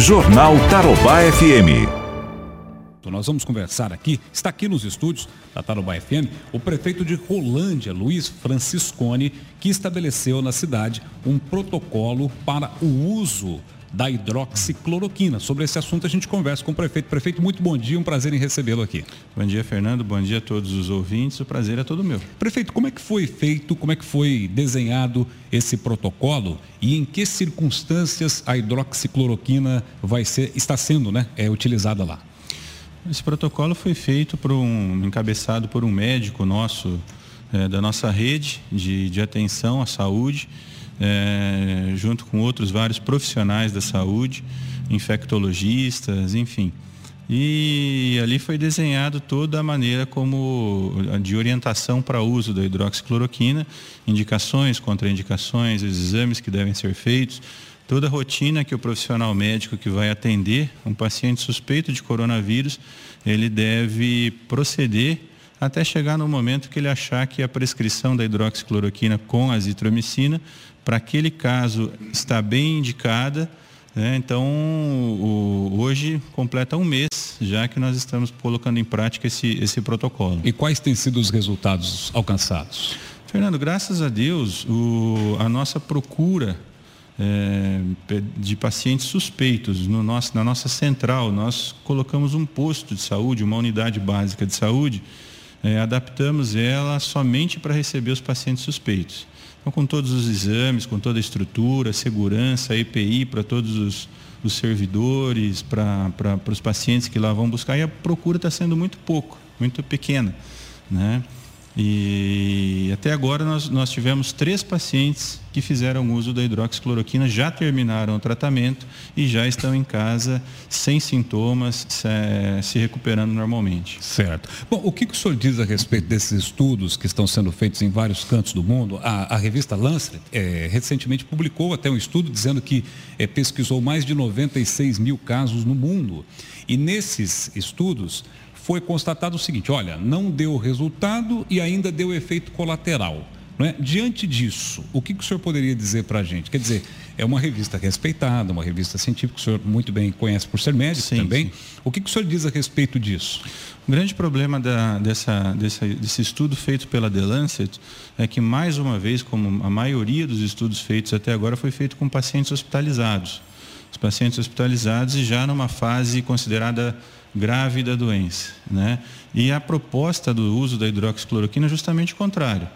Jornal Tarobá FM. Nós vamos conversar aqui, está aqui nos estúdios da Tarobá FM, o prefeito de Rolândia, Luiz Franciscone, que estabeleceu na cidade um protocolo para o uso da hidroxicloroquina. Sobre esse assunto a gente conversa com o prefeito. Prefeito, muito bom dia, um prazer em recebê-lo aqui. Bom dia, Fernando. Bom dia a todos os ouvintes. O prazer é todo meu. Prefeito, como é que foi feito, como é que foi desenhado esse protocolo e em que circunstâncias a hidroxicloroquina vai ser, está sendo né, é, utilizada lá? Esse protocolo foi feito por um, encabeçado por um médico nosso, é, da nossa rede de, de atenção à saúde, é, junto com outros vários profissionais da saúde, infectologistas, enfim. E ali foi desenhado toda a maneira como de orientação para uso da hidroxicloroquina, indicações, contraindicações, os exames que devem ser feitos, toda a rotina que o profissional médico que vai atender um paciente suspeito de coronavírus, ele deve proceder até chegar no momento que ele achar que a prescrição da hidroxicloroquina com azitromicina para aquele caso está bem indicada. Né? Então, o, hoje completa um mês já que nós estamos colocando em prática esse, esse protocolo. E quais têm sido os resultados alcançados? Fernando, graças a Deus, o, a nossa procura é, de pacientes suspeitos no nosso, na nossa central, nós colocamos um posto de saúde, uma unidade básica de saúde, é, adaptamos ela somente para receber os pacientes suspeitos. Então, com todos os exames, com toda a estrutura, segurança, EPI para todos os, os servidores, para os pacientes que lá vão buscar, e a procura está sendo muito pouco, muito pequena. Né? E até agora nós, nós tivemos três pacientes que fizeram uso da hidroxicloroquina, já terminaram o tratamento e já estão em casa sem sintomas, se, se recuperando normalmente. Certo. Bom, o que, que o senhor diz a respeito desses estudos que estão sendo feitos em vários cantos do mundo? A, a revista Lancet é, recentemente publicou até um estudo dizendo que é, pesquisou mais de 96 mil casos no mundo. E nesses estudos, foi constatado o seguinte: olha, não deu resultado e ainda deu efeito colateral. É? Diante disso, o que, que o senhor poderia dizer para a gente? Quer dizer, é uma revista respeitada, uma revista científica, que o senhor muito bem conhece por ser médico sim, também. Sim. O que, que o senhor diz a respeito disso? O grande problema da, dessa, dessa, desse estudo feito pela The Lancet é que, mais uma vez, como a maioria dos estudos feitos até agora, foi feito com pacientes hospitalizados. Os pacientes hospitalizados e já numa fase considerada grave da doença. Né? E a proposta do uso da hidroxicloroquina é justamente o contrário.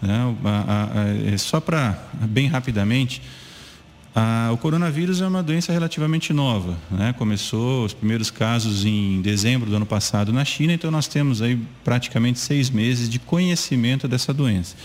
Né? A, a, a, é só para, bem rapidamente, o coronavírus é uma doença relativamente nova. Né? Começou os primeiros casos em dezembro do ano passado na China, então nós temos aí praticamente seis meses de conhecimento dessa doença.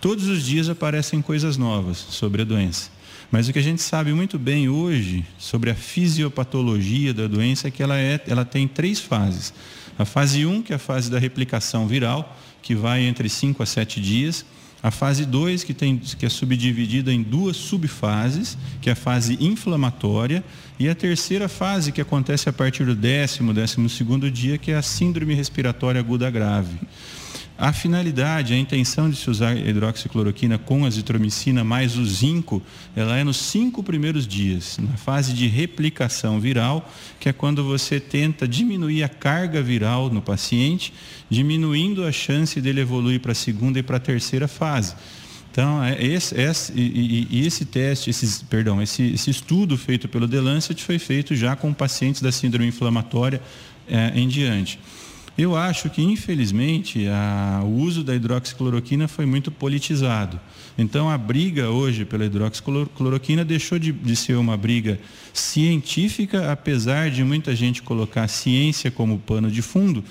Todos os dias aparecem coisas novas sobre a doença. Mas o que a gente sabe muito bem hoje sobre a fisiopatologia da doença é que ela, é, ela tem três fases. A fase 1, que é a fase da replicação viral, que vai entre 5 a 7 dias. A fase 2, que, que é subdividida em duas subfases, que é a fase inflamatória, e a terceira fase, que acontece a partir do décimo, décimo segundo dia, que é a síndrome respiratória aguda grave. A finalidade, a intenção de se usar hidroxicloroquina com azitromicina mais o zinco, ela é nos cinco primeiros dias, na fase de replicação viral, que é quando você tenta diminuir a carga viral no paciente, diminuindo a chance dele evoluir para a segunda e para a terceira fase. Então, é esse, esse, e, esse teste, perdão, esse, esse, estudo feito pelo The Lancet foi feito já com pacientes da síndrome inflamatória é, em diante. Eu acho que, infelizmente, a, o uso da hidroxicloroquina foi muito politizado. Então, a briga hoje pela hidroxicloroquina deixou de, de ser uma briga científica, apesar de muita gente colocar a ciência como pano de fundo,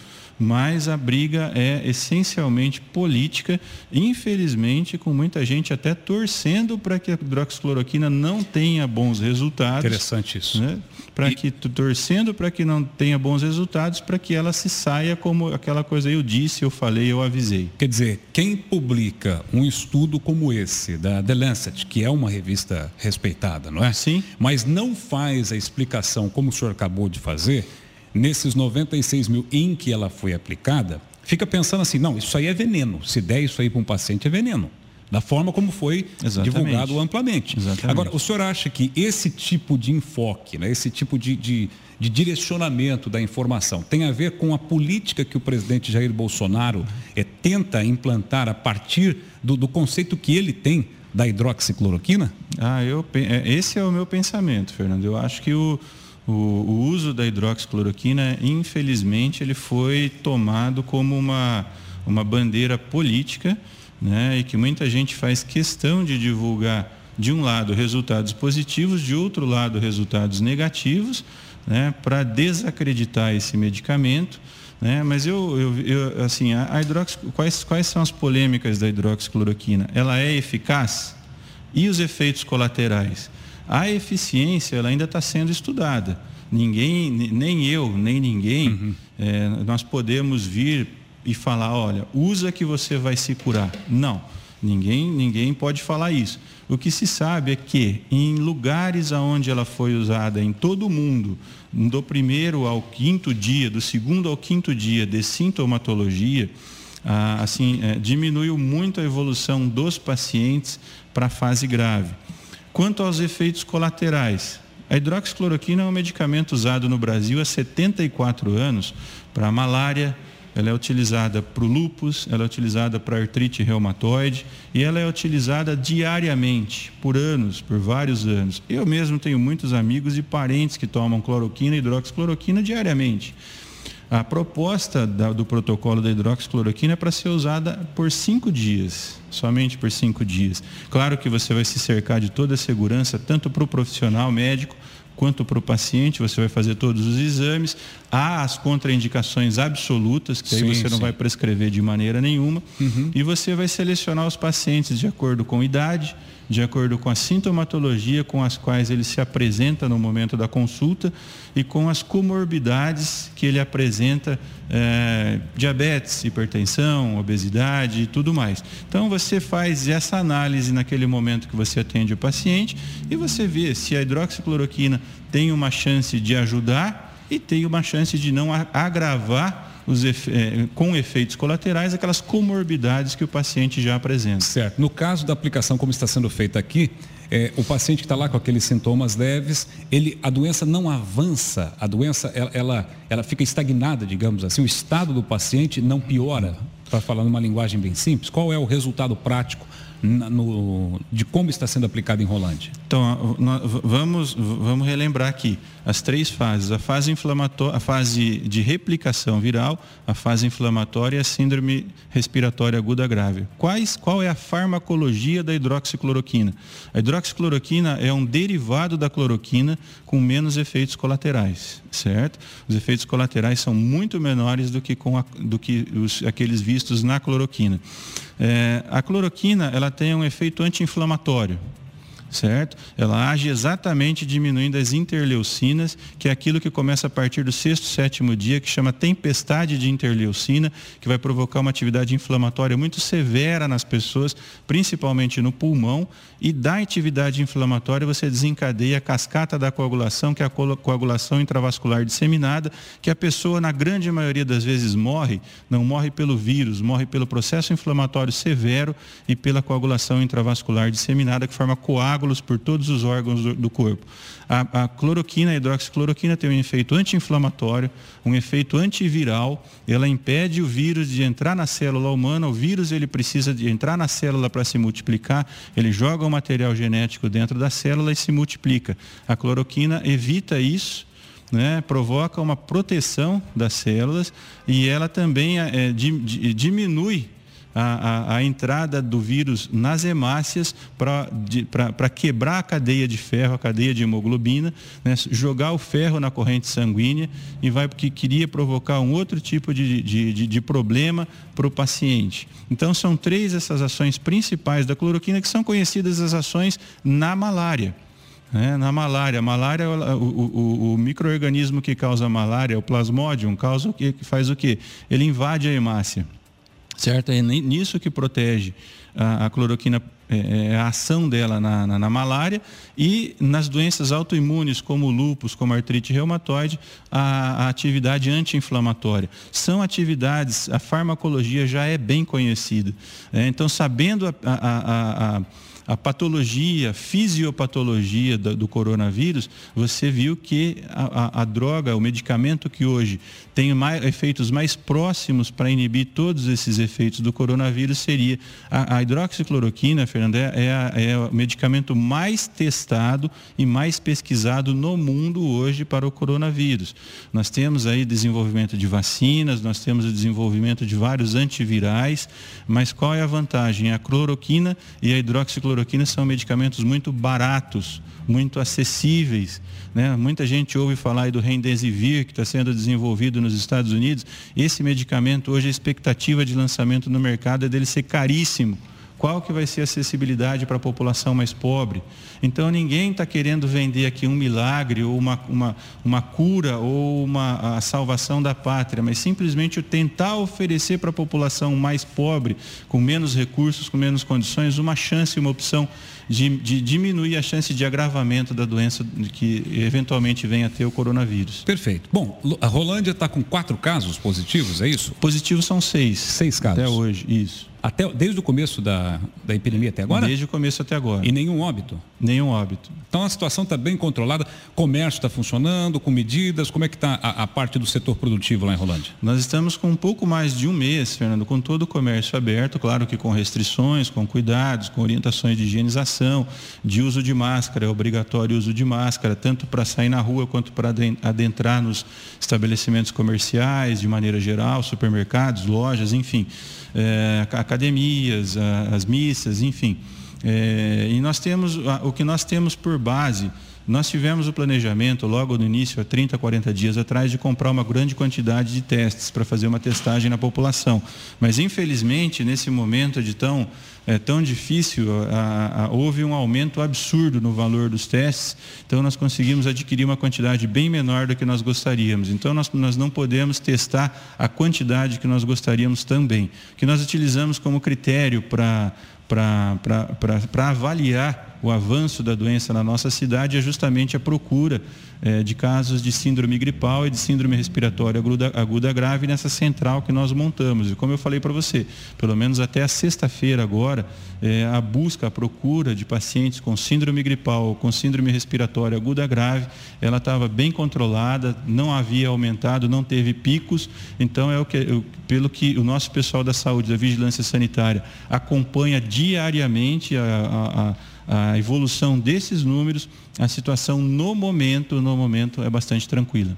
mas a briga é essencialmente política, infelizmente, com muita gente até torcendo para que a hidroxicloroquina não tenha bons resultados. Interessante isso. Né? Para e... que torcendo para que não tenha bons resultados, para que ela se saia como aquela coisa eu disse, eu falei, eu avisei. Quer dizer, quem publica um estudo como esse da The Lancet, que é uma revista respeitada, não é? Sim. Mas não faz a explicação como o senhor acabou de fazer, nesses 96 mil em que ela foi aplicada, fica pensando assim, não, isso aí é veneno. Se der isso aí para um paciente, é veneno. da forma como foi Exatamente. divulgado amplamente. Exatamente. Agora, o senhor acha que esse tipo de enfoque, né, esse tipo de, de, de direcionamento da informação tem a ver com a política que o presidente Jair Bolsonaro é, tenta implantar a partir do, do conceito que ele tem da hidroxicloroquina? Ah, eu, esse é o meu pensamento, Fernando. Eu acho que o, o, o uso da hidroxicloroquina, infelizmente, ele foi tomado como uma, uma bandeira política né, e que muita gente faz questão de divulgar, de um lado, resultados positivos, de outro lado, resultados negativos, né, para desacreditar esse medicamento. Né? Mas eu, eu, eu assim, a, a hidrox, quais, quais são as polêmicas da hidroxicloroquina? Ela é eficaz? E os efeitos colaterais? A eficiência ela ainda está sendo estudada. Ninguém, nem eu, nem ninguém, uhum. é, nós podemos vir e falar, olha, usa que você vai se curar. Não, ninguém, ninguém pode falar isso. O que se sabe é que em lugares onde ela foi usada em todo o mundo, do primeiro ao quinto dia, do segundo ao quinto dia de sintomatologia, ah, assim, é, diminuiu muito a evolução dos pacientes para a fase grave. Quanto aos efeitos colaterais, a hidroxicloroquina é um medicamento usado no Brasil há 74 anos para malária, ela é utilizada para o lúpus, ela é utilizada para artrite reumatoide e ela é utilizada diariamente, por anos, por vários anos. Eu mesmo tenho muitos amigos e parentes que tomam cloroquina e hidroxicloroquina diariamente. A proposta da, do protocolo da hidroxicloroquina é para ser usada por cinco dias, somente por cinco dias. Claro que você vai se cercar de toda a segurança, tanto para o profissional médico quanto para o paciente, você vai fazer todos os exames. Há as contraindicações absolutas, que sim, aí você não vai prescrever de maneira nenhuma. Uhum. E você vai selecionar os pacientes de acordo com idade, de acordo com a sintomatologia com as quais ele se apresenta no momento da consulta e com as comorbidades que ele apresenta, é, diabetes, hipertensão, obesidade e tudo mais. Então você faz essa análise naquele momento que você atende o paciente e você vê se a hidroxicloroquina tem uma chance de ajudar e tem uma chance de não agravar efe, é, com efeitos colaterais, aquelas comorbidades que o paciente já apresenta. Certo. No caso da aplicação como está sendo feita aqui, é, o paciente que está lá com aqueles sintomas leves, ele, a doença não avança, a doença ela, ela, ela fica estagnada, digamos assim, o estado do paciente não piora, para falar numa linguagem bem simples. Qual é o resultado prático no, de como está sendo aplicado em Rolândia? Então, vamos, vamos relembrar aqui as três fases: a fase inflamatória, a fase de replicação viral, a fase inflamatória e a síndrome respiratória aguda grave. Quais, qual é a farmacologia da hidroxicloroquina? A hidroxicloroquina é um derivado da cloroquina com menos efeitos colaterais, certo? Os efeitos colaterais são muito menores do que, com a, do que os, aqueles vistos na cloroquina. É, a cloroquina ela tem um efeito anti-inflamatório certo? Ela age exatamente diminuindo as interleucinas, que é aquilo que começa a partir do sexto, sétimo dia, que chama tempestade de interleucina, que vai provocar uma atividade inflamatória muito severa nas pessoas, principalmente no pulmão, e da atividade inflamatória você desencadeia a cascata da coagulação, que é a coagulação intravascular disseminada, que a pessoa, na grande maioria das vezes, morre, não morre pelo vírus, morre pelo processo inflamatório severo e pela coagulação intravascular disseminada, que forma coágulo coágulos por todos os órgãos do, do corpo. A, a, cloroquina, a hidroxicloroquina tem um efeito anti-inflamatório, um efeito antiviral, ela impede o vírus de entrar na célula humana, o vírus ele precisa de entrar na célula para se multiplicar, ele joga o material genético dentro da célula e se multiplica. A cloroquina evita isso, né, provoca uma proteção das células e ela também é, diminui a, a, a, entrada do vírus nas hemácias para quebrar a cadeia de ferro, a cadeia de hemoglobina, né, jogar o ferro na corrente sanguínea e vai porque queria provocar um outro tipo de, de, de, de problema para o paciente. Então são três essas ações principais da cloroquina que são conhecidas as ações na malária. Né? Na malária, a malária, o, o, o microorganismo que causa malária, o plasmodium, causa o que, faz o quê? Ele invade a hemácia certo? É nisso que protege a, a cloroquina é, é, a ação dela na, na, na, malária e nas doenças autoimunes como lúpus, como artrite reumatoide, a, a atividade anti-inflamatória. São atividades, a farmacologia já é bem conhecida. É, então, sabendo a, a, a patologia, a fisiopatologia do, do coronavírus, você viu que a, a, a, droga, o medicamento que hoje tem mais, efeitos mais próximos para inibir todos esses efeitos do coronavírus seria a, a hidroxicloroquina, Fernanda, é, é, é, o medicamento mais testado e mais pesquisado no mundo hoje para o coronavírus. Nós temos aí desenvolvimento de vacinas, nós temos o desenvolvimento de vários antivirais, mas qual é a vantagem? A cloroquina e a hidroxicloroquina cloroquina são medicamentos muito baratos, muito acessíveis. Né? Muita gente ouve falar do Remdesivir, que está sendo desenvolvido nos Estados Unidos. Esse medicamento, hoje, a expectativa de lançamento no mercado é dele ser caríssimo qual que vai ser a acessibilidade para a população mais pobre. Então ninguém está querendo vender aqui um milagre ou uma, uma, uma cura ou uma a salvação da pátria, mas simplesmente tentar oferecer para a população mais pobre, com menos recursos, com menos condições, uma chance, uma opção de, de diminuir a chance de agravamento da doença que eventualmente venha a ter o coronavírus. Perfeito. Bom, a Rolândia está com quatro casos positivos, é isso? Positivos são seis. Seis casos. Até hoje, isso. Até, desde o começo da, da epidemia até agora? Desde o começo até agora. E nenhum óbito? Nenhum óbito. Então a situação está bem controlada, comércio está funcionando, com medidas, como é que está a, a, parte do setor produtivo lá em Rolândia? Nós estamos com um pouco mais de um mês, Fernando, com todo o comércio aberto, claro que com restrições, com cuidados, com orientações de higienização, de uso de máscara, é obrigatório o uso de máscara, tanto para sair na rua quanto para adentrar nos estabelecimentos comerciais, de maneira geral, supermercados, lojas, enfim é, academias, as missas, enfim. É, e nós temos, o que nós temos por base nós tivemos o planejamento, logo no início, há 30, 40 dias atrás, de comprar uma grande quantidade de testes para fazer uma testagem na população. Mas, infelizmente, nesse momento de tão, é, tão difícil, a, a, houve um aumento absurdo no valor dos testes, então nós conseguimos adquirir uma quantidade bem menor do que nós gostaríamos. Então, nós, nós não podemos testar a quantidade que nós gostaríamos também. O que nós utilizamos como critério para para avaliar o avanço da doença na nossa cidade é justamente a procura é, de casos de síndrome gripal e de síndrome respiratória aguda, aguda grave nessa central que nós montamos. E como eu falei para você, pelo menos até a sexta-feira agora, é, a busca, a procura de pacientes com síndrome gripal, com síndrome respiratória aguda grave, ela estava bem controlada, não havia aumentado, não teve picos. Então é o que, pelo que o nosso pessoal da saúde, da vigilância sanitária, acompanha diariamente a, a a evolução desses números, a situação no momento, no momento é bastante tranquila.